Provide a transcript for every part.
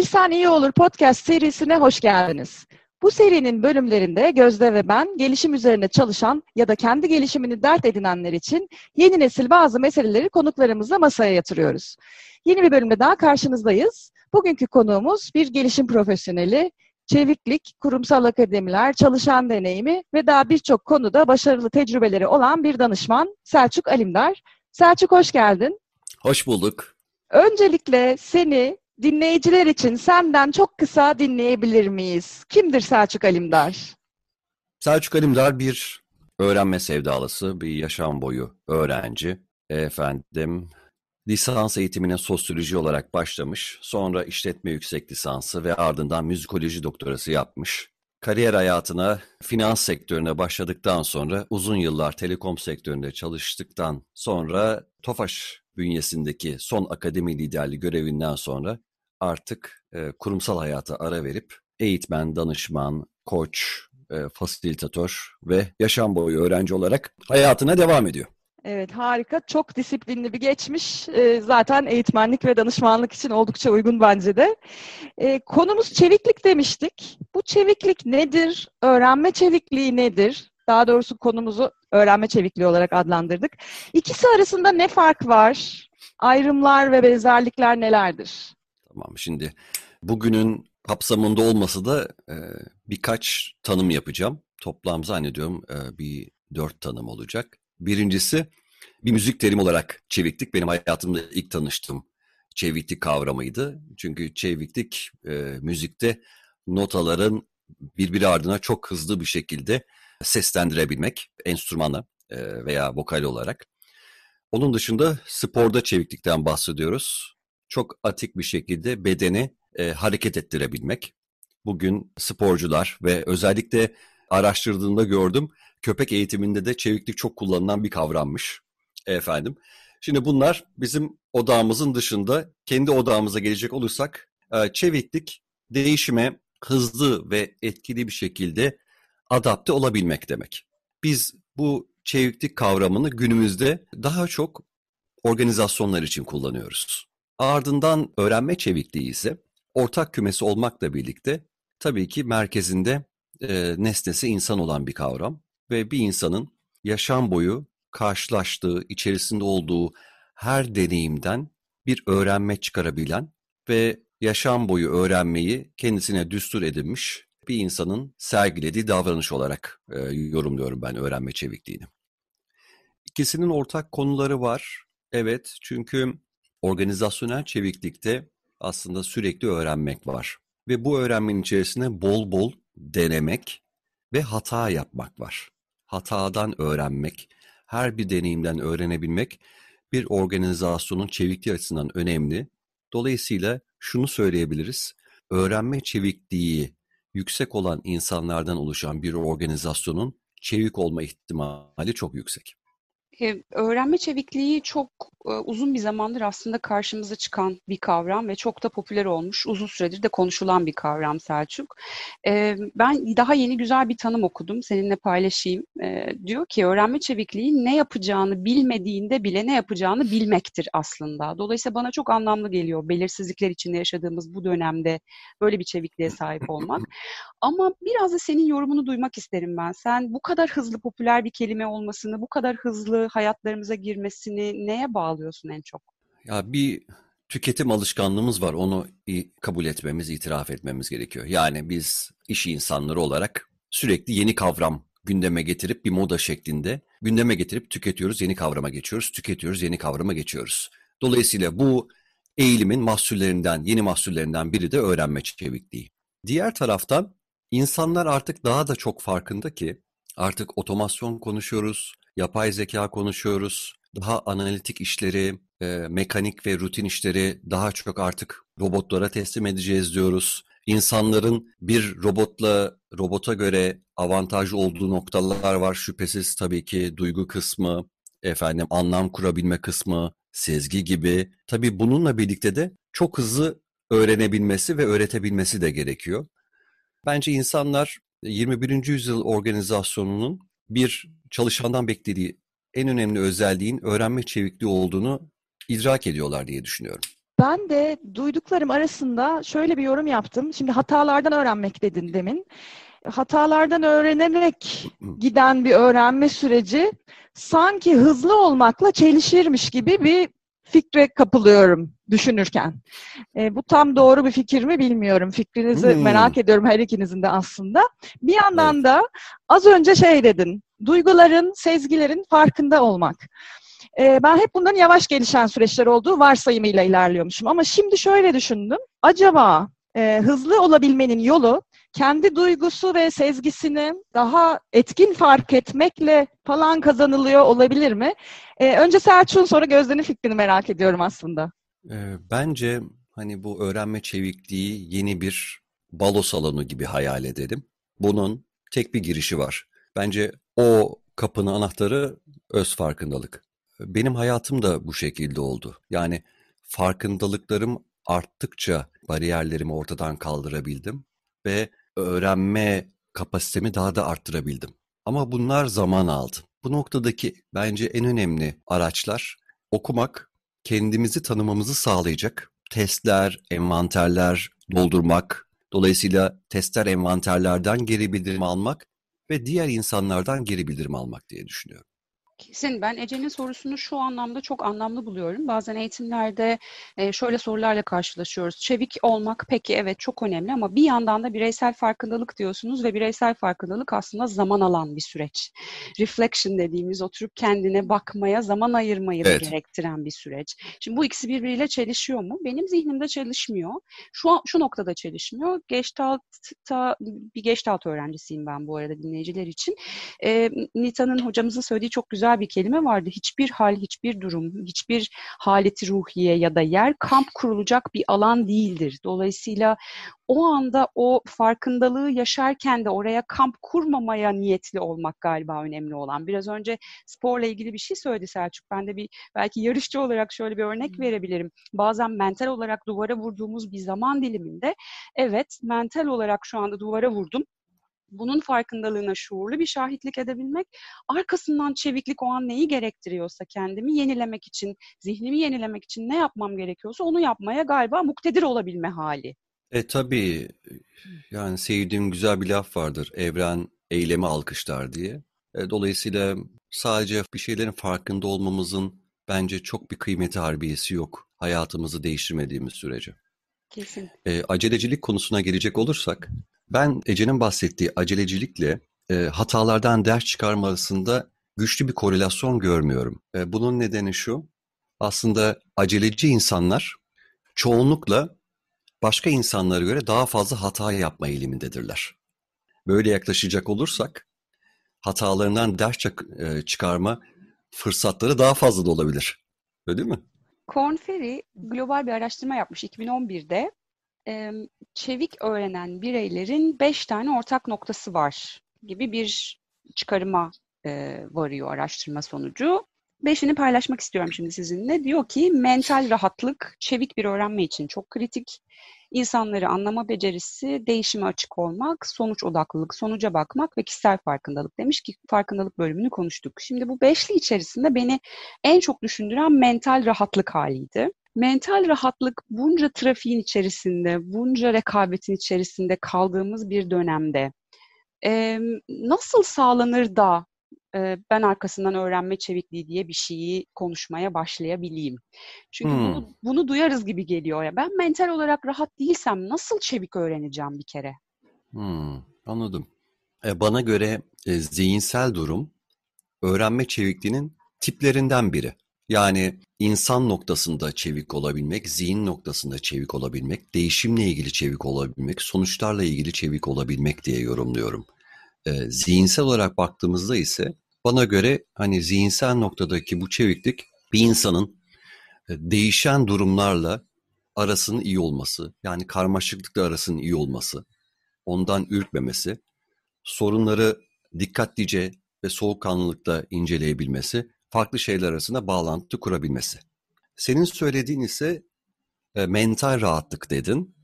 Bilsen İyi Olur podcast serisine hoş geldiniz. Bu serinin bölümlerinde Gözde ve ben gelişim üzerine çalışan ya da kendi gelişimini dert edinenler için yeni nesil bazı meseleleri konuklarımızla masaya yatırıyoruz. Yeni bir bölümde daha karşınızdayız. Bugünkü konuğumuz bir gelişim profesyoneli, çeviklik, kurumsal akademiler, çalışan deneyimi ve daha birçok konuda başarılı tecrübeleri olan bir danışman Selçuk Alimdar. Selçuk hoş geldin. Hoş bulduk. Öncelikle seni dinleyiciler için senden çok kısa dinleyebilir miyiz? Kimdir Selçuk Alimdar? Selçuk Alimdar bir öğrenme sevdalısı, bir yaşam boyu öğrenci. Efendim, lisans eğitimine sosyoloji olarak başlamış, sonra işletme yüksek lisansı ve ardından müzikoloji doktorası yapmış. Kariyer hayatına finans sektörüne başladıktan sonra uzun yıllar telekom sektöründe çalıştıktan sonra Tofaş bünyesindeki son akademi liderliği görevinden sonra artık e, kurumsal hayata ara verip eğitmen, danışman, koç, e, fasilitatör ve yaşam boyu öğrenci olarak hayatına devam ediyor. Evet harika. Çok disiplinli bir geçmiş. E, zaten eğitmenlik ve danışmanlık için oldukça uygun bence de. E, konumuz çeviklik demiştik. Bu çeviklik nedir? Öğrenme çevikliği nedir? Daha doğrusu konumuzu öğrenme çevikliği olarak adlandırdık. İkisi arasında ne fark var? Ayrımlar ve benzerlikler nelerdir? Tamam şimdi bugünün kapsamında olması da e, birkaç tanım yapacağım. Toplam zannediyorum e, bir dört tanım olacak. Birincisi bir müzik terimi olarak çeviklik benim hayatımda ilk tanıştığım çeviklik kavramıydı. Çünkü çeviklik e, müzikte notaların birbiri ardına çok hızlı bir şekilde seslendirebilmek enstrümanla e, veya vokal olarak. Onun dışında sporda çeviklikten bahsediyoruz. Çok atik bir şekilde bedeni e, hareket ettirebilmek. Bugün sporcular ve özellikle araştırdığımda gördüm köpek eğitiminde de çeviklik çok kullanılan bir kavrammış efendim. Şimdi bunlar bizim odağımızın dışında kendi odağımıza gelecek olursak e, çeviklik değişime hızlı ve etkili bir şekilde adapte olabilmek demek. Biz bu çeviklik kavramını günümüzde daha çok organizasyonlar için kullanıyoruz. Ardından öğrenme çevikliği ise ortak kümesi olmakla birlikte tabii ki merkezinde e, nesnesi insan olan bir kavram ve bir insanın yaşam boyu karşılaştığı, içerisinde olduğu her deneyimden bir öğrenme çıkarabilen ve yaşam boyu öğrenmeyi kendisine düstur edinmiş bir insanın sergilediği davranış olarak e, yorumluyorum ben öğrenme çevikliğini. İkisinin ortak konuları var. Evet çünkü organizasyonel çeviklikte aslında sürekli öğrenmek var. Ve bu öğrenmenin içerisinde bol bol denemek ve hata yapmak var. Hatadan öğrenmek, her bir deneyimden öğrenebilmek bir organizasyonun çevikliği açısından önemli. Dolayısıyla şunu söyleyebiliriz. Öğrenme çevikliği yüksek olan insanlardan oluşan bir organizasyonun çevik olma ihtimali çok yüksek. Eee, öğrenme çevikliği çok, eee, uzun bir zamandır aslında karşımıza çıkan bir kavram ve çok da popüler olmuş, uzun süredir de konuşulan bir kavram Selçuk. Eee, ben daha yeni güzel bir tanım okudum, seninle paylaşayım. Diyor ki öğrenme çevikliği ne yapacağını bilmediğinde bile ne yapacağını bilmektir aslında. Dolayısıyla bana çok anlamlı geliyor belirsizlikler içinde yaşadığımız bu dönemde böyle bir çevikliğe sahip olmak. Ama biraz da senin yorumunu duymak isterim ben. Sen bu kadar hızlı popüler bir kelime olmasını, bu kadar hızlı hayatlarımıza girmesini neye bağlıyorsun en çok? Ya bir tüketim alışkanlığımız var. Onu kabul etmemiz, itiraf etmemiz gerekiyor. Yani biz iş insanları olarak sürekli yeni kavram gündeme getirip bir moda şeklinde gündeme getirip tüketiyoruz, yeni kavrama geçiyoruz, tüketiyoruz, yeni kavrama geçiyoruz. Dolayısıyla bu eğilimin mahsullerinden, yeni mahsullerinden biri de öğrenme çevikliği. Diğer taraftan insanlar artık daha da çok farkında ki artık otomasyon konuşuyoruz, yapay zeka konuşuyoruz. Daha analitik işleri, e, mekanik ve rutin işleri daha çok artık robotlara teslim edeceğiz diyoruz. İnsanların bir robotla robota göre avantajlı olduğu noktalar var şüphesiz tabii ki duygu kısmı, efendim anlam kurabilme kısmı, sezgi gibi. Tabii bununla birlikte de çok hızlı öğrenebilmesi ve öğretebilmesi de gerekiyor. Bence insanlar 21. yüzyıl organizasyonunun bir çalışandan beklediği en önemli özelliğin öğrenme çevikliği olduğunu idrak ediyorlar diye düşünüyorum. ben de duyduklarım arasında şöyle bir yorum yaptım. Şimdi hatalardan öğrenmek dedin demin. Hatalardan öğrenerek giden bir öğrenme süreci sanki hızlı olmakla çelişirmiş gibi bir fikre kapılıyorum düşünürken. E, bu tam doğru bir fikir mi bilmiyorum. Fikrinizi hmm. merak ediyorum her ikinizin de aslında. Bir yandan evet. da az önce şey dedin. Duyguların, sezgilerin farkında olmak. E, ben hep bunların yavaş gelişen süreçler olduğu varsayımıyla ilerliyormuşum. Ama şimdi şöyle düşündüm. Acaba e, hızlı olabilmenin yolu kendi duygusu ve sezgisini daha etkin fark etmekle falan kazanılıyor olabilir mi? Ee, önce Selçuk'un sonra Gözde'nin fikrini merak ediyorum aslında. Ee, bence hani bu öğrenme çevikliği yeni bir balo salonu gibi hayal edelim. Bunun tek bir girişi var. Bence o kapının anahtarı öz farkındalık. Benim hayatım da bu şekilde oldu. Yani farkındalıklarım arttıkça bariyerlerimi ortadan kaldırabildim ve öğrenme kapasitemi daha da arttırabildim. Ama bunlar zaman aldı. Bu noktadaki bence en önemli araçlar okumak, kendimizi tanımamızı sağlayacak testler, envanterler doldurmak, dolayısıyla testler, envanterlerden geri bildirim almak ve diğer insanlardan geri bildirim almak diye düşünüyorum. Kesin. Ben Ece'nin sorusunu şu anlamda çok anlamlı buluyorum. Bazen eğitimlerde e, şöyle sorularla karşılaşıyoruz. Çevik olmak peki evet çok önemli ama bir yandan da bireysel farkındalık diyorsunuz ve bireysel farkındalık aslında zaman alan bir süreç. Reflection dediğimiz oturup kendine bakmaya, zaman ayırmayı evet. gerektiren bir süreç. Şimdi bu ikisi birbiriyle çelişiyor mu? Benim zihnimde çelişmiyor. Şu an, şu noktada çelişmiyor. Gestalt'ta bir Gestalt öğrencisiyim ben bu arada dinleyiciler için. E, Nita'nın hocamızın söylediği çok güzel güzel bir kelime vardı. Hiçbir hal, hiçbir durum, hiçbir haleti ruhiye ya da yer kamp kurulacak bir alan değildir. Dolayısıyla o anda o farkındalığı yaşarken de oraya kamp kurmamaya niyetli olmak galiba önemli olan. Biraz önce sporla ilgili bir şey söyledi Selçuk. Ben de bir belki yarışçı olarak şöyle bir örnek verebilirim. Bazen mental olarak duvara vurduğumuz bir zaman diliminde evet mental olarak şu anda duvara vurdum bunun farkındalığına şuurlu bir şahitlik edebilmek, arkasından çeviklik o an neyi gerektiriyorsa kendimi yenilemek için, zihnimi yenilemek için ne yapmam gerekiyorsa onu yapmaya galiba muktedir olabilme hali. E tabii yani sevdiğim güzel bir laf vardır. Evren eylemi alkışlar diye. E, dolayısıyla sadece bir şeylerin farkında olmamızın bence çok bir kıymeti harbiyesi yok. Hayatımızı değiştirmediğimiz sürece. Kesin. E, acelecilik konusuna gelecek olursak ben Ece'nin bahsettiği acelecilikle e, hatalardan ders çıkarma arasında güçlü bir korelasyon görmüyorum. E, bunun nedeni şu, aslında aceleci insanlar çoğunlukla başka insanlara göre daha fazla hata yapma eğilimindedirler. Böyle yaklaşacak olursak hatalarından ders e, çıkarma fırsatları daha fazla da olabilir. Öyle değil mi? Korn Ferry global bir araştırma yapmış 2011'de çevik öğrenen bireylerin beş tane ortak noktası var gibi bir çıkarıma varıyor araştırma sonucu. Beşini paylaşmak istiyorum şimdi sizinle. Diyor ki mental rahatlık çevik bir öğrenme için çok kritik. İnsanları anlama becerisi, değişime açık olmak, sonuç odaklılık, sonuca bakmak ve kişisel farkındalık demiş ki farkındalık bölümünü konuştuk. Şimdi bu beşli içerisinde beni en çok düşündüren mental rahatlık haliydi mental rahatlık bunca trafiğin içerisinde, bunca rekabetin içerisinde kaldığımız bir dönemde e, nasıl sağlanır da e, ben arkasından öğrenme çevikliği diye bir şeyi konuşmaya başlayabileyim? Çünkü hmm. bunu, bunu duyarız gibi geliyor ya. Ben mental olarak rahat değilsem nasıl çevik öğreneceğim bir kere? Hmm, anladım. E, bana göre e, zihinsel durum öğrenme çevikliğinin tiplerinden biri. Yani insan noktasında çevik olabilmek, zihin noktasında çevik olabilmek, değişimle ilgili çevik olabilmek, sonuçlarla ilgili çevik olabilmek diye yorumluyorum. E, zihinsel olarak baktığımızda ise bana göre hani zihinsel noktadaki bu çeviklik bir insanın e, değişen durumlarla arasının iyi olması, yani karmaşıklıkla arasının iyi olması, ondan ürkmemesi, sorunları dikkatlice ve soğukkanlılıkla inceleyebilmesi farklı şeyler arasında bağlantı kurabilmesi. Senin söylediğin ise e, mental rahatlık dedin.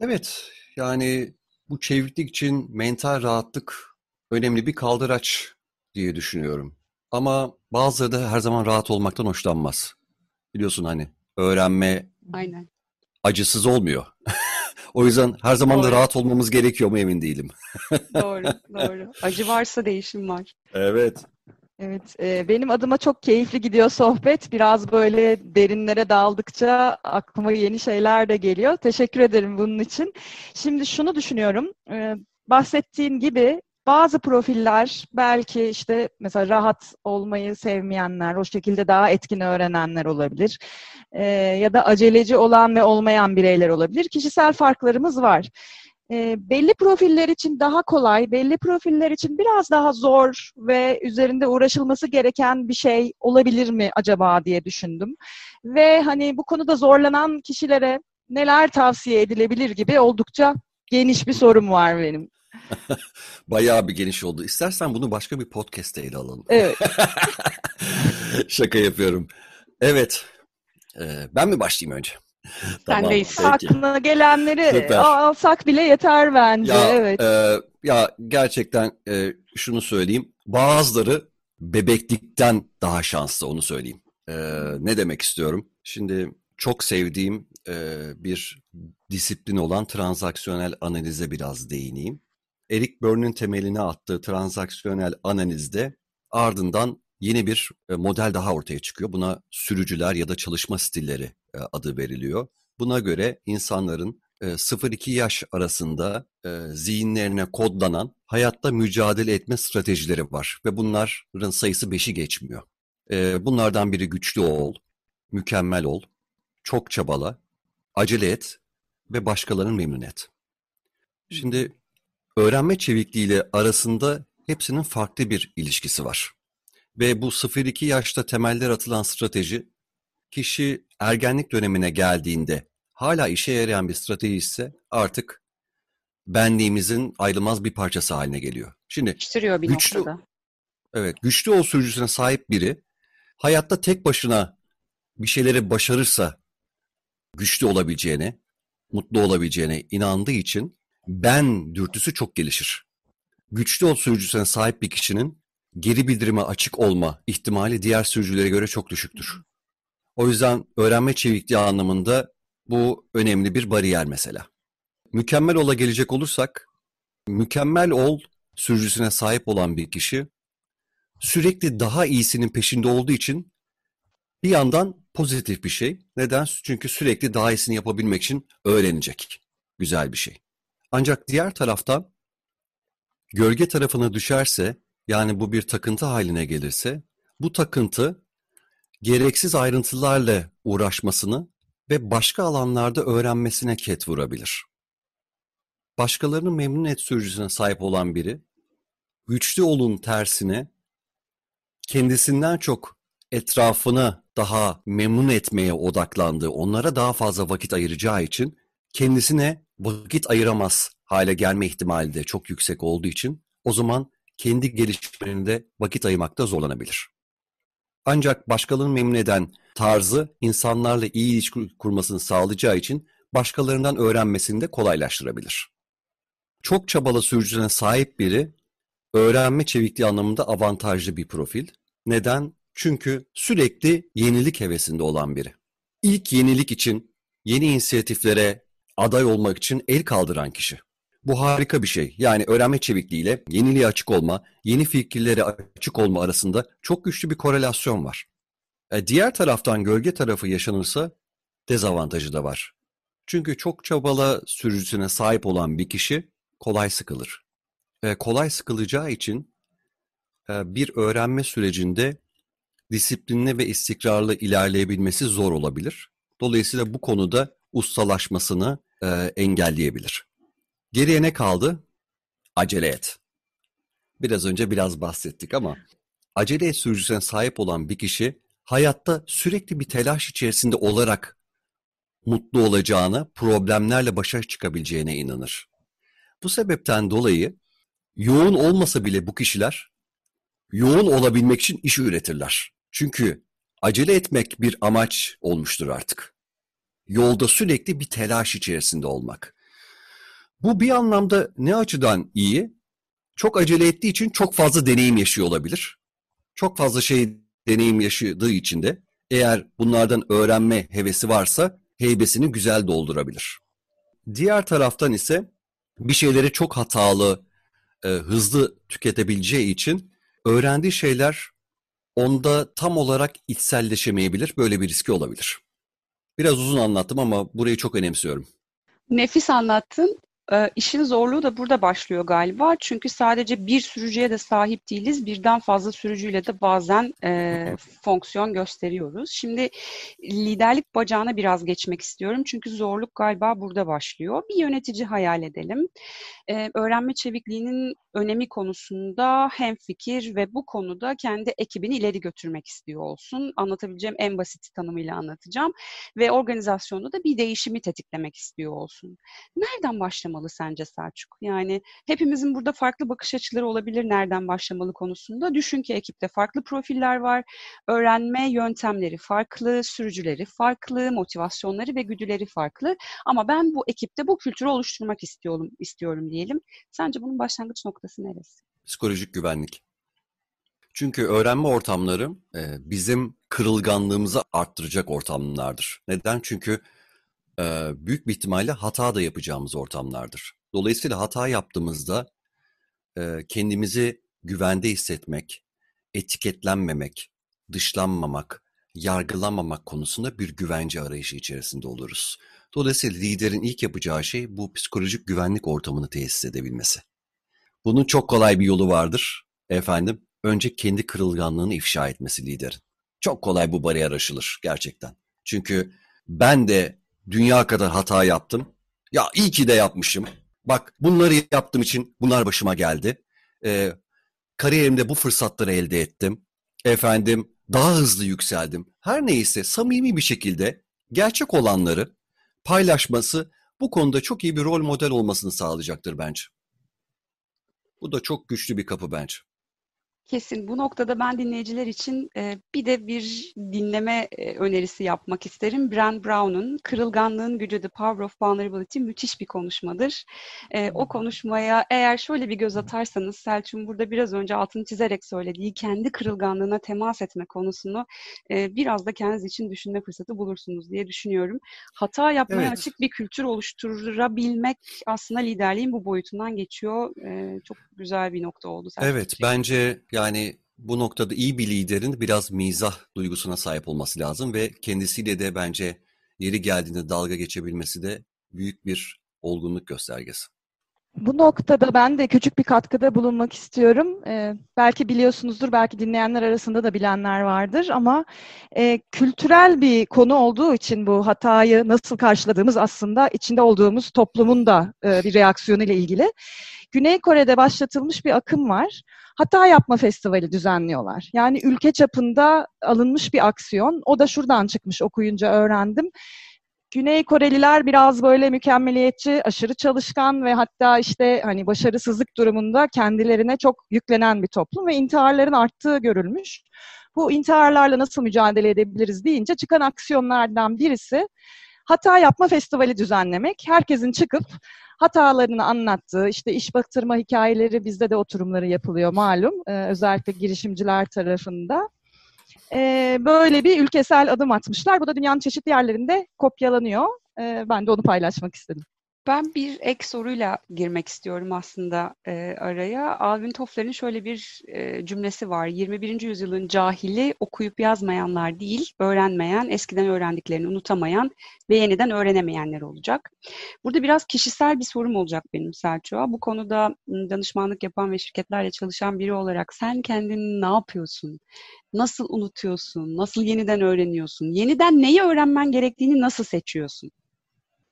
Evet, yani bu çeviklik için mental rahatlık önemli bir kaldıraç diye düşünüyorum. Ama bazıları da her zaman rahat olmaktan hoşlanmaz. Biliyorsun hani öğrenme Aynen. Acısız olmuyor. o yüzden her zaman da Doğru. rahat olmamız gerekiyor mu emin değilim. Doğru, doğru. Acı varsa değişim var. Evet. Evet, e, benim adıma çok keyifli gidiyor sohbet. Biraz böyle derinlere daldıkça aklıma yeni şeyler de geliyor. Teşekkür ederim bunun için. Şimdi şunu düşünüyorum. e, bahsettiğin gibi bazı profiller belki işte mesela rahat olmayı sevmeyenler, o şekilde daha etkin öğrenenler olabilir. E, ya da aceleci olan ve olmayan bireyler olabilir. Kişisel farklarımız var. E, belli profiller için daha kolay, belli profiller için biraz daha zor ve üzerinde uğraşılması gereken bir şey olabilir mi acaba diye düşündüm. Ve hani bu konuda zorlanan kişilere neler tavsiye edilebilir gibi oldukça geniş bir sorum var benim. Bayağı bir geniş oldu. İstersen bunu başka bir podcast'te ele alalım. Evet. Şaka yapıyorum. Evet. Ee, ben mi başlayayım önce? Sendeyiz. peki. Aklına gelenleri Süper. alsak bile yeter bence. Ya, evet. e, ya gerçekten e, şunu söyleyeyim. Bazıları bebeklikten daha şanslı onu söyleyeyim. E, ne demek istiyorum? Şimdi çok sevdiğim e, bir disiplin olan transaksiyonel analize biraz değineyim. Eric Berne'in temelini attığı transaksiyonel analizde ardından yeni bir e, model daha ortaya çıkıyor. Buna sürücüler ya da çalışma stilleri adı veriliyor. Buna göre insanların e, 0-2 yaş arasında e, zihinlerine kodlanan hayatta mücadele etme stratejileri var. Ve bunların sayısı 5'i geçmiyor. E, bunlardan biri güçlü ol, mükemmel ol, çok çabala, acele et ve başkalarını memnun et. Şimdi öğrenme çevikliğiyle arasında hepsinin farklı bir ilişkisi var. Ve bu 0-2 yaşta temeller atılan strateji kişi ergenlik dönemine geldiğinde hala işe yarayan bir strateji ise artık benliğimizin ayrılmaz bir parçası haline geliyor. Şimdi bir Güçlü- noktada. evet güçlü ol sürücüsüne sahip biri hayatta tek başına bir şeyleri başarırsa güçlü olabileceğine, mutlu olabileceğine inandığı için ben dürtüsü çok gelişir. Güçlü ol sürücüsüne sahip bir kişinin geri bildirime açık olma ihtimali diğer sürücülere göre çok düşüktür. O yüzden öğrenme çevikliği anlamında bu önemli bir bariyer mesela. Mükemmel ola gelecek olursak, mükemmel ol sürücüsüne sahip olan bir kişi sürekli daha iyisinin peşinde olduğu için bir yandan pozitif bir şey. Neden? Çünkü sürekli daha iyisini yapabilmek için öğrenecek. Güzel bir şey. Ancak diğer taraftan gölge tarafına düşerse, yani bu bir takıntı haline gelirse, bu takıntı gereksiz ayrıntılarla uğraşmasını ve başka alanlarda öğrenmesine ket vurabilir. Başkalarını memnun et sürücüsüne sahip olan biri, güçlü olun tersine kendisinden çok etrafını daha memnun etmeye odaklandığı, onlara daha fazla vakit ayıracağı için kendisine vakit ayıramaz hale gelme ihtimali de çok yüksek olduğu için o zaman kendi gelişiminde vakit ayırmakta zorlanabilir. Ancak başkalarını memnun eden tarzı insanlarla iyi ilişki kurmasını sağlayacağı için başkalarından öğrenmesini de kolaylaştırabilir. Çok çabalı sürücüne sahip biri öğrenme çevikliği anlamında avantajlı bir profil. Neden? Çünkü sürekli yenilik hevesinde olan biri. İlk yenilik için, yeni inisiyatiflere aday olmak için el kaldıran kişi. Bu harika bir şey. Yani öğrenme çevikliğiyle yeniliğe açık olma, yeni fikirlere açık olma arasında çok güçlü bir korelasyon var. E, diğer taraftan gölge tarafı yaşanırsa dezavantajı da var. Çünkü çok çabala sürücüsüne sahip olan bir kişi kolay sıkılır. E, kolay sıkılacağı için e, bir öğrenme sürecinde disiplinli ve istikrarlı ilerleyebilmesi zor olabilir. Dolayısıyla bu konuda ustalaşmasını e, engelleyebilir. Geriye ne kaldı? Acele et. Biraz önce biraz bahsettik ama acele et sürücüsüne sahip olan bir kişi hayatta sürekli bir telaş içerisinde olarak mutlu olacağına, problemlerle başa çıkabileceğine inanır. Bu sebepten dolayı yoğun olmasa bile bu kişiler yoğun olabilmek için iş üretirler. Çünkü acele etmek bir amaç olmuştur artık. Yolda sürekli bir telaş içerisinde olmak. Bu bir anlamda ne açıdan iyi? Çok acele ettiği için çok fazla deneyim yaşıyor olabilir. Çok fazla şey deneyim yaşadığı için de eğer bunlardan öğrenme hevesi varsa heybesini güzel doldurabilir. Diğer taraftan ise bir şeyleri çok hatalı, e, hızlı tüketebileceği için öğrendiği şeyler onda tam olarak içselleşemeyebilir. Böyle bir riski olabilir. Biraz uzun anlattım ama burayı çok önemsiyorum. Nefis anlattın. E, işin zorluğu da burada başlıyor galiba. Çünkü sadece bir sürücüye de sahip değiliz. Birden fazla sürücüyle de bazen e, fonksiyon gösteriyoruz. Şimdi liderlik bacağına biraz geçmek istiyorum. Çünkü zorluk galiba burada başlıyor. Bir yönetici hayal edelim. E, öğrenme çevikliğinin önemi konusunda hem fikir ve bu konuda kendi ekibini ileri götürmek istiyor olsun. Anlatabileceğim en basit tanımıyla anlatacağım. Ve organizasyonda da bir değişimi tetiklemek istiyor olsun. Nereden başlamalı sence Selçuk? Yani hepimizin burada farklı bakış açıları olabilir nereden başlamalı konusunda. Düşün ki ekipte farklı profiller var. Öğrenme yöntemleri farklı, sürücüleri farklı, motivasyonları ve güdüleri farklı. Ama ben bu ekipte bu kültürü oluşturmak istiyorum, istiyorum diyelim. Sence bunun başlangıç noktası neresi? Psikolojik güvenlik. Çünkü öğrenme ortamları e, bizim kırılganlığımızı arttıracak ortamlardır. Neden? Çünkü büyük bir ihtimalle hata da yapacağımız ortamlardır. Dolayısıyla hata yaptığımızda kendimizi güvende hissetmek, etiketlenmemek, dışlanmamak, yargılanmamak konusunda bir güvence arayışı içerisinde oluruz. Dolayısıyla liderin ilk yapacağı şey bu psikolojik güvenlik ortamını tesis edebilmesi. Bunun çok kolay bir yolu vardır efendim. Önce kendi kırılganlığını ifşa etmesi liderin. Çok kolay bu bariyer aşılır gerçekten. Çünkü ben de dünya kadar hata yaptım. Ya iyi ki de yapmışım. Bak bunları yaptığım için bunlar başıma geldi. Ee, kariyerimde bu fırsatları elde ettim. Efendim daha hızlı yükseldim. Her neyse samimi bir şekilde gerçek olanları paylaşması bu konuda çok iyi bir rol model olmasını sağlayacaktır bence. Bu da çok güçlü bir kapı bence. Kesin. Bu noktada ben dinleyiciler için e, bir de bir dinleme e, önerisi yapmak isterim. Bran Brown'un Kırılganlığın Gücü The Power of Vulnerability müthiş bir konuşmadır. E, o konuşmaya eğer şöyle bir göz atarsanız Selçuk'un burada biraz önce altını çizerek söylediği kendi kırılganlığına temas etme konusunu e, biraz da kendiniz için düşünme fırsatı bulursunuz diye düşünüyorum. Hata yapmaya evet. açık bir kültür oluşturabilmek aslında liderliğin bu boyutundan geçiyor. E, çok güzel bir nokta oldu. Selçuk evet bence yani bu noktada iyi bir liderin biraz mizah duygusuna sahip olması lazım ve kendisiyle de bence yeri geldiğinde dalga geçebilmesi de büyük bir olgunluk göstergesi. Bu noktada ben de küçük bir katkıda bulunmak istiyorum. Ee, belki biliyorsunuzdur, belki dinleyenler arasında da bilenler vardır ama e, kültürel bir konu olduğu için bu hatayı nasıl karşıladığımız aslında içinde olduğumuz toplumun da e, bir reaksiyonu ile ilgili. Güney Kore'de başlatılmış bir akım var. Hata yapma festivali düzenliyorlar. Yani ülke çapında alınmış bir aksiyon. O da şuradan çıkmış okuyunca öğrendim. Güney Koreliler biraz böyle mükemmeliyetçi, aşırı çalışkan ve hatta işte hani başarısızlık durumunda kendilerine çok yüklenen bir toplum ve intiharların arttığı görülmüş. Bu intiharlarla nasıl mücadele edebiliriz deyince çıkan aksiyonlardan birisi hata yapma festivali düzenlemek. Herkesin çıkıp hatalarını anlattığı, işte iş batırma hikayeleri bizde de oturumları yapılıyor malum. Ee, özellikle girişimciler tarafında. Ee, böyle bir ülkesel adım atmışlar. Bu da dünyanın çeşitli yerlerinde kopyalanıyor. Ee, ben de onu paylaşmak istedim. Ben bir ek soruyla girmek istiyorum aslında e, araya. Alvin Toffler'in şöyle bir e, cümlesi var. 21. yüzyılın cahili okuyup yazmayanlar değil, öğrenmeyen, eskiden öğrendiklerini unutamayan ve yeniden öğrenemeyenler olacak. Burada biraz kişisel bir sorum olacak benim Selçuk'a. Bu konuda danışmanlık yapan ve şirketlerle çalışan biri olarak sen kendini ne yapıyorsun? Nasıl unutuyorsun? Nasıl yeniden öğreniyorsun? Yeniden neyi öğrenmen gerektiğini nasıl seçiyorsun?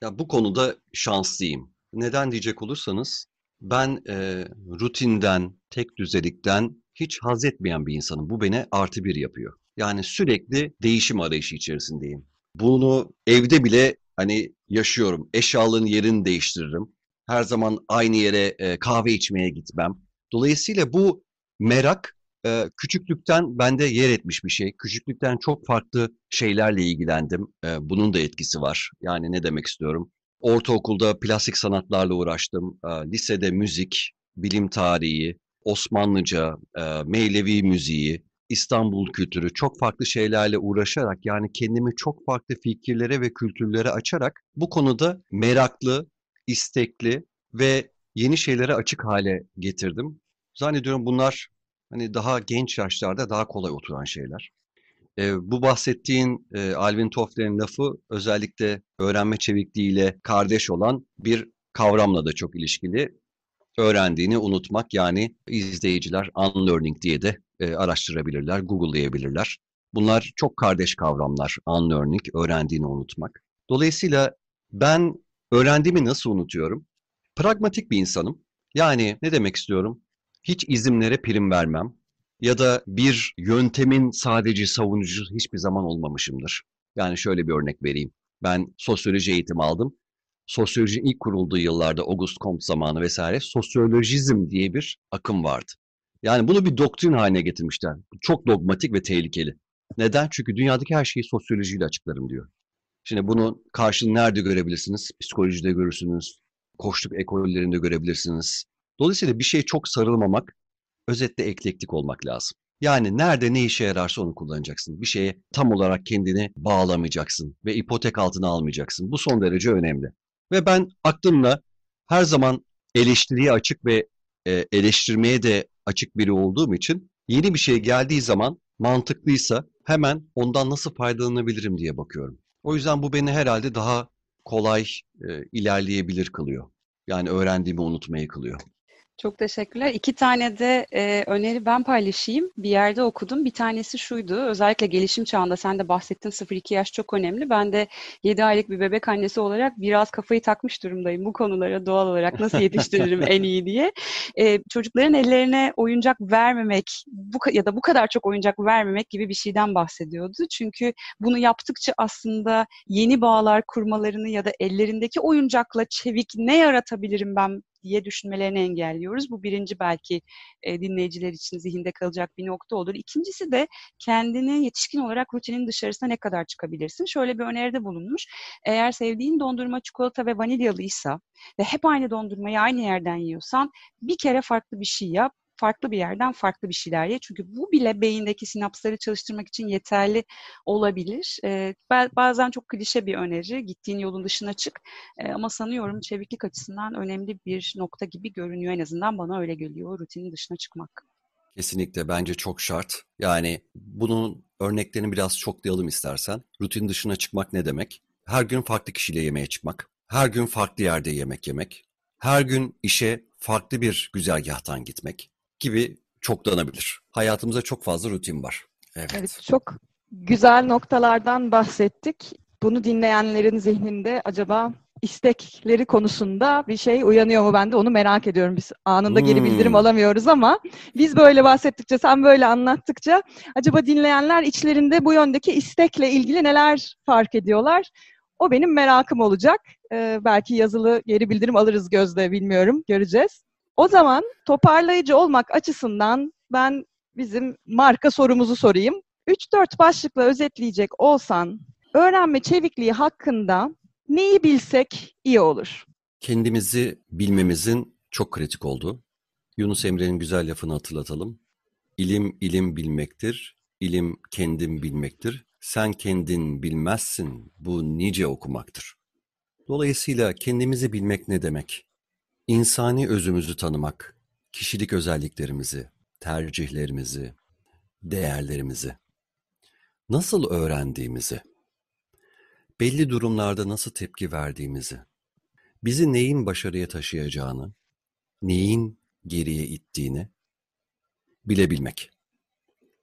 Ya bu konuda şanslıyım. Neden diyecek olursanız ben e, rutinden, tek düzelikten hiç haz etmeyen bir insanım. Bu beni artı bir yapıyor. Yani sürekli değişim arayışı içerisindeyim. Bunu evde bile hani yaşıyorum. Eşyaların yerini değiştiririm. Her zaman aynı yere e, kahve içmeye gitmem. Dolayısıyla bu merak e, küçüklükten bende yer etmiş bir şey. Küçüklükten çok farklı şeylerle ilgilendim. E, bunun da etkisi var. Yani ne demek istiyorum? Ortaokulda plastik sanatlarla uğraştım. E, lisede müzik, bilim tarihi, Osmanlıca, e, Mevlevi müziği, İstanbul kültürü, çok farklı şeylerle uğraşarak yani kendimi çok farklı fikirlere ve kültürlere açarak bu konuda meraklı, istekli ve yeni şeylere açık hale getirdim. Zannediyorum bunlar hani daha genç yaşlarda daha kolay oturan şeyler. E, bu bahsettiğin e, Alvin Toffler'in lafı özellikle öğrenme çevikliğiyle kardeş olan bir kavramla da çok ilişkili. Öğrendiğini unutmak yani izleyiciler unlearning diye de e, araştırabilirler, google'layabilirler. Bunlar çok kardeş kavramlar. Unlearning, öğrendiğini unutmak. Dolayısıyla ben öğrendiğimi nasıl unutuyorum? Pragmatik bir insanım. Yani ne demek istiyorum? Hiç izimlere prim vermem ya da bir yöntemin sadece savunucusu hiçbir zaman olmamışımdır. Yani şöyle bir örnek vereyim. Ben sosyoloji eğitimi aldım. Sosyoloji ilk kurulduğu yıllarda August Comte zamanı vesaire sosyolojizm diye bir akım vardı. Yani bunu bir doktrin haline getirmişler. Çok dogmatik ve tehlikeli. Neden? Çünkü dünyadaki her şeyi sosyolojiyle açıklarım diyor. Şimdi bunu karşılığını nerede görebilirsiniz? Psikolojide görürsünüz, koçluk ekollerinde görebilirsiniz. Dolayısıyla bir şeye çok sarılmamak, özetle eklektik olmak lazım. Yani nerede ne işe yararsa onu kullanacaksın. Bir şeye tam olarak kendini bağlamayacaksın ve ipotek altına almayacaksın. Bu son derece önemli. Ve ben aklımla her zaman eleştiriye açık ve e, eleştirmeye de açık biri olduğum için yeni bir şey geldiği zaman mantıklıysa hemen ondan nasıl faydalanabilirim diye bakıyorum. O yüzden bu beni herhalde daha kolay e, ilerleyebilir kılıyor. Yani öğrendiğimi unutmayı kılıyor. Çok teşekkürler. İki tane de e, öneri ben paylaşayım. Bir yerde okudum. Bir tanesi şuydu. Özellikle gelişim çağında sen de bahsettin 0-2 yaş çok önemli. Ben de 7 aylık bir bebek annesi olarak biraz kafayı takmış durumdayım bu konulara doğal olarak nasıl yetiştiririm en iyi diye. E, çocukların ellerine oyuncak vermemek bu ya da bu kadar çok oyuncak vermemek gibi bir şeyden bahsediyordu. Çünkü bunu yaptıkça aslında yeni bağlar kurmalarını ya da ellerindeki oyuncakla çevik ne yaratabilirim ben diye düşünmelerini engelliyoruz. Bu birinci belki e, dinleyiciler için zihinde kalacak bir nokta olur. İkincisi de kendini yetişkin olarak rutinin dışarısına ne kadar çıkabilirsin? Şöyle bir öneride bulunmuş. Eğer sevdiğin dondurma çikolata ve vanilyalıysa ve hep aynı dondurmayı aynı yerden yiyorsan bir kere farklı bir şey yap farklı bir yerden farklı bir şeyler ye. Çünkü bu bile beyindeki sinapsları çalıştırmak için yeterli olabilir. E, bazen çok klişe bir öneri, gittiğin yolun dışına çık. E, ama sanıyorum çeviklik açısından önemli bir nokta gibi görünüyor. En azından bana öyle geliyor, rutinin dışına çıkmak. Kesinlikle bence çok şart. Yani bunun örneklerini biraz çoklayalım istersen. Rutin dışına çıkmak ne demek? Her gün farklı kişiyle yemeğe çıkmak. Her gün farklı yerde yemek yemek. Her gün işe farklı bir güzergahtan gitmek gibi çoklanabilir. Hayatımızda çok fazla rutin var. Evet. evet çok güzel noktalardan bahsettik. Bunu dinleyenlerin zihninde acaba istekleri konusunda bir şey uyanıyor mu ben de onu merak ediyorum. Biz anında geri bildirim hmm. alamıyoruz ama biz böyle bahsettikçe, sen böyle anlattıkça acaba dinleyenler içlerinde bu yöndeki istekle ilgili neler fark ediyorlar? O benim merakım olacak. Ee, belki yazılı geri bildirim alırız Gözde bilmiyorum. Göreceğiz. O zaman toparlayıcı olmak açısından ben bizim marka sorumuzu sorayım. 3-4 başlıkla özetleyecek olsan öğrenme çevikliği hakkında neyi bilsek iyi olur? Kendimizi bilmemizin çok kritik olduğu. Yunus Emre'nin güzel lafını hatırlatalım. İlim ilim bilmektir, ilim kendim bilmektir. Sen kendin bilmezsin, bu nice okumaktır. Dolayısıyla kendimizi bilmek ne demek? İnsani özümüzü tanımak, kişilik özelliklerimizi, tercihlerimizi, değerlerimizi, nasıl öğrendiğimizi, belli durumlarda nasıl tepki verdiğimizi, bizi neyin başarıya taşıyacağını, neyin geriye ittiğini bilebilmek.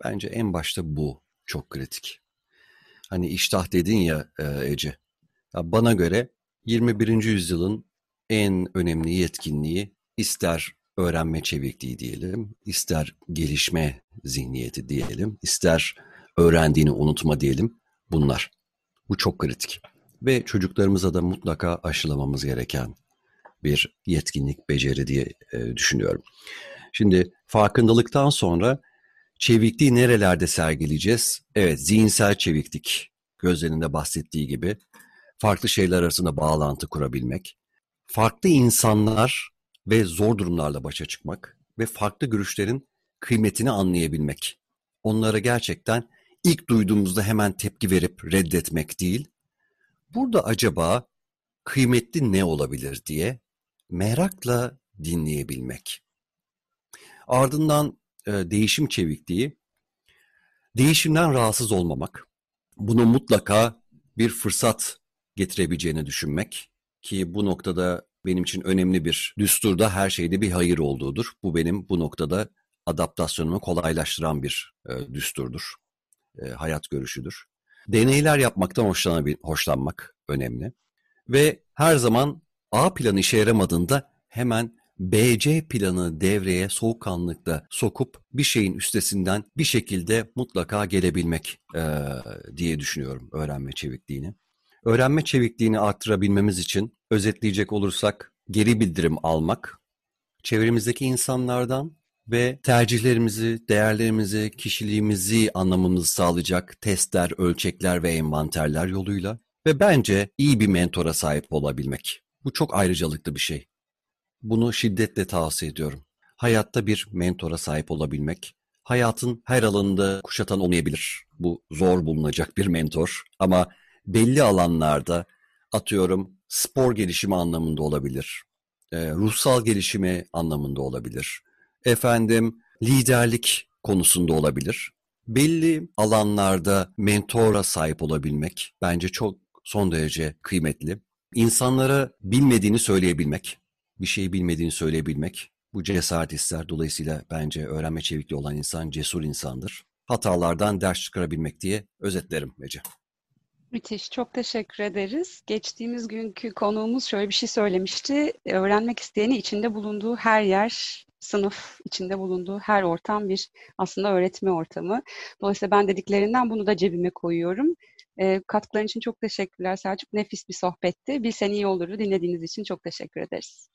Bence en başta bu çok kritik. Hani iştah dedin ya e, Ece. Ya bana göre 21. yüzyılın en önemli yetkinliği ister öğrenme çevikliği diyelim, ister gelişme zihniyeti diyelim, ister öğrendiğini unutma diyelim bunlar. Bu çok kritik. Ve çocuklarımıza da mutlaka aşılamamız gereken bir yetkinlik, beceri diye e, düşünüyorum. Şimdi farkındalıktan sonra çevikliği nerelerde sergileyeceğiz? Evet, zihinsel çeviklik. Gözlerinde de bahsettiği gibi farklı şeyler arasında bağlantı kurabilmek, farklı insanlar ve zor durumlarla başa çıkmak ve farklı görüşlerin kıymetini anlayabilmek. onlara gerçekten ilk duyduğumuzda hemen tepki verip reddetmek değil. Burada acaba kıymetli ne olabilir diye merakla dinleyebilmek. Ardından e, değişim çevikliği, değişimden rahatsız olmamak, bunu mutlaka bir fırsat getirebileceğini düşünmek ki bu noktada benim için önemli bir düsturda her şeyde bir hayır olduğudur. Bu benim bu noktada adaptasyonumu kolaylaştıran bir e, düsturdur, e, hayat görüşüdür. Deneyler yapmaktan hoşlanmak önemli. Ve her zaman A planı işe yaramadığında hemen BC planı devreye soğukkanlıkla sokup bir şeyin üstesinden bir şekilde mutlaka gelebilmek e, diye düşünüyorum öğrenme çevikliğini. Öğrenme çevikliğini arttırabilmemiz için özetleyecek olursak geri bildirim almak, çevremizdeki insanlardan ve tercihlerimizi, değerlerimizi, kişiliğimizi anlamamızı sağlayacak testler, ölçekler ve envanterler yoluyla ve bence iyi bir mentora sahip olabilmek. Bu çok ayrıcalıklı bir şey. Bunu şiddetle tavsiye ediyorum. Hayatta bir mentora sahip olabilmek, hayatın her alanında kuşatan olmayabilir. Bu zor bulunacak bir mentor ama belli alanlarda atıyorum spor gelişimi anlamında olabilir, e, ruhsal gelişimi anlamında olabilir, efendim liderlik konusunda olabilir. Belli alanlarda mentora sahip olabilmek bence çok son derece kıymetli. İnsanlara bilmediğini söyleyebilmek, bir şeyi bilmediğini söyleyebilmek bu cesaret ister. Dolayısıyla bence öğrenme çevikliği olan insan cesur insandır. Hatalardan ders çıkarabilmek diye özetlerim Ece. Müthiş, çok teşekkür ederiz. Geçtiğimiz günkü konuğumuz şöyle bir şey söylemişti. Öğrenmek isteyeni içinde bulunduğu her yer, sınıf içinde bulunduğu her ortam bir aslında öğretme ortamı. Dolayısıyla ben dediklerinden bunu da cebime koyuyorum. E, katkıların için çok teşekkürler Selçuk. Nefis bir sohbetti. Bilsen iyi olurdu. Dinlediğiniz için çok teşekkür ederiz.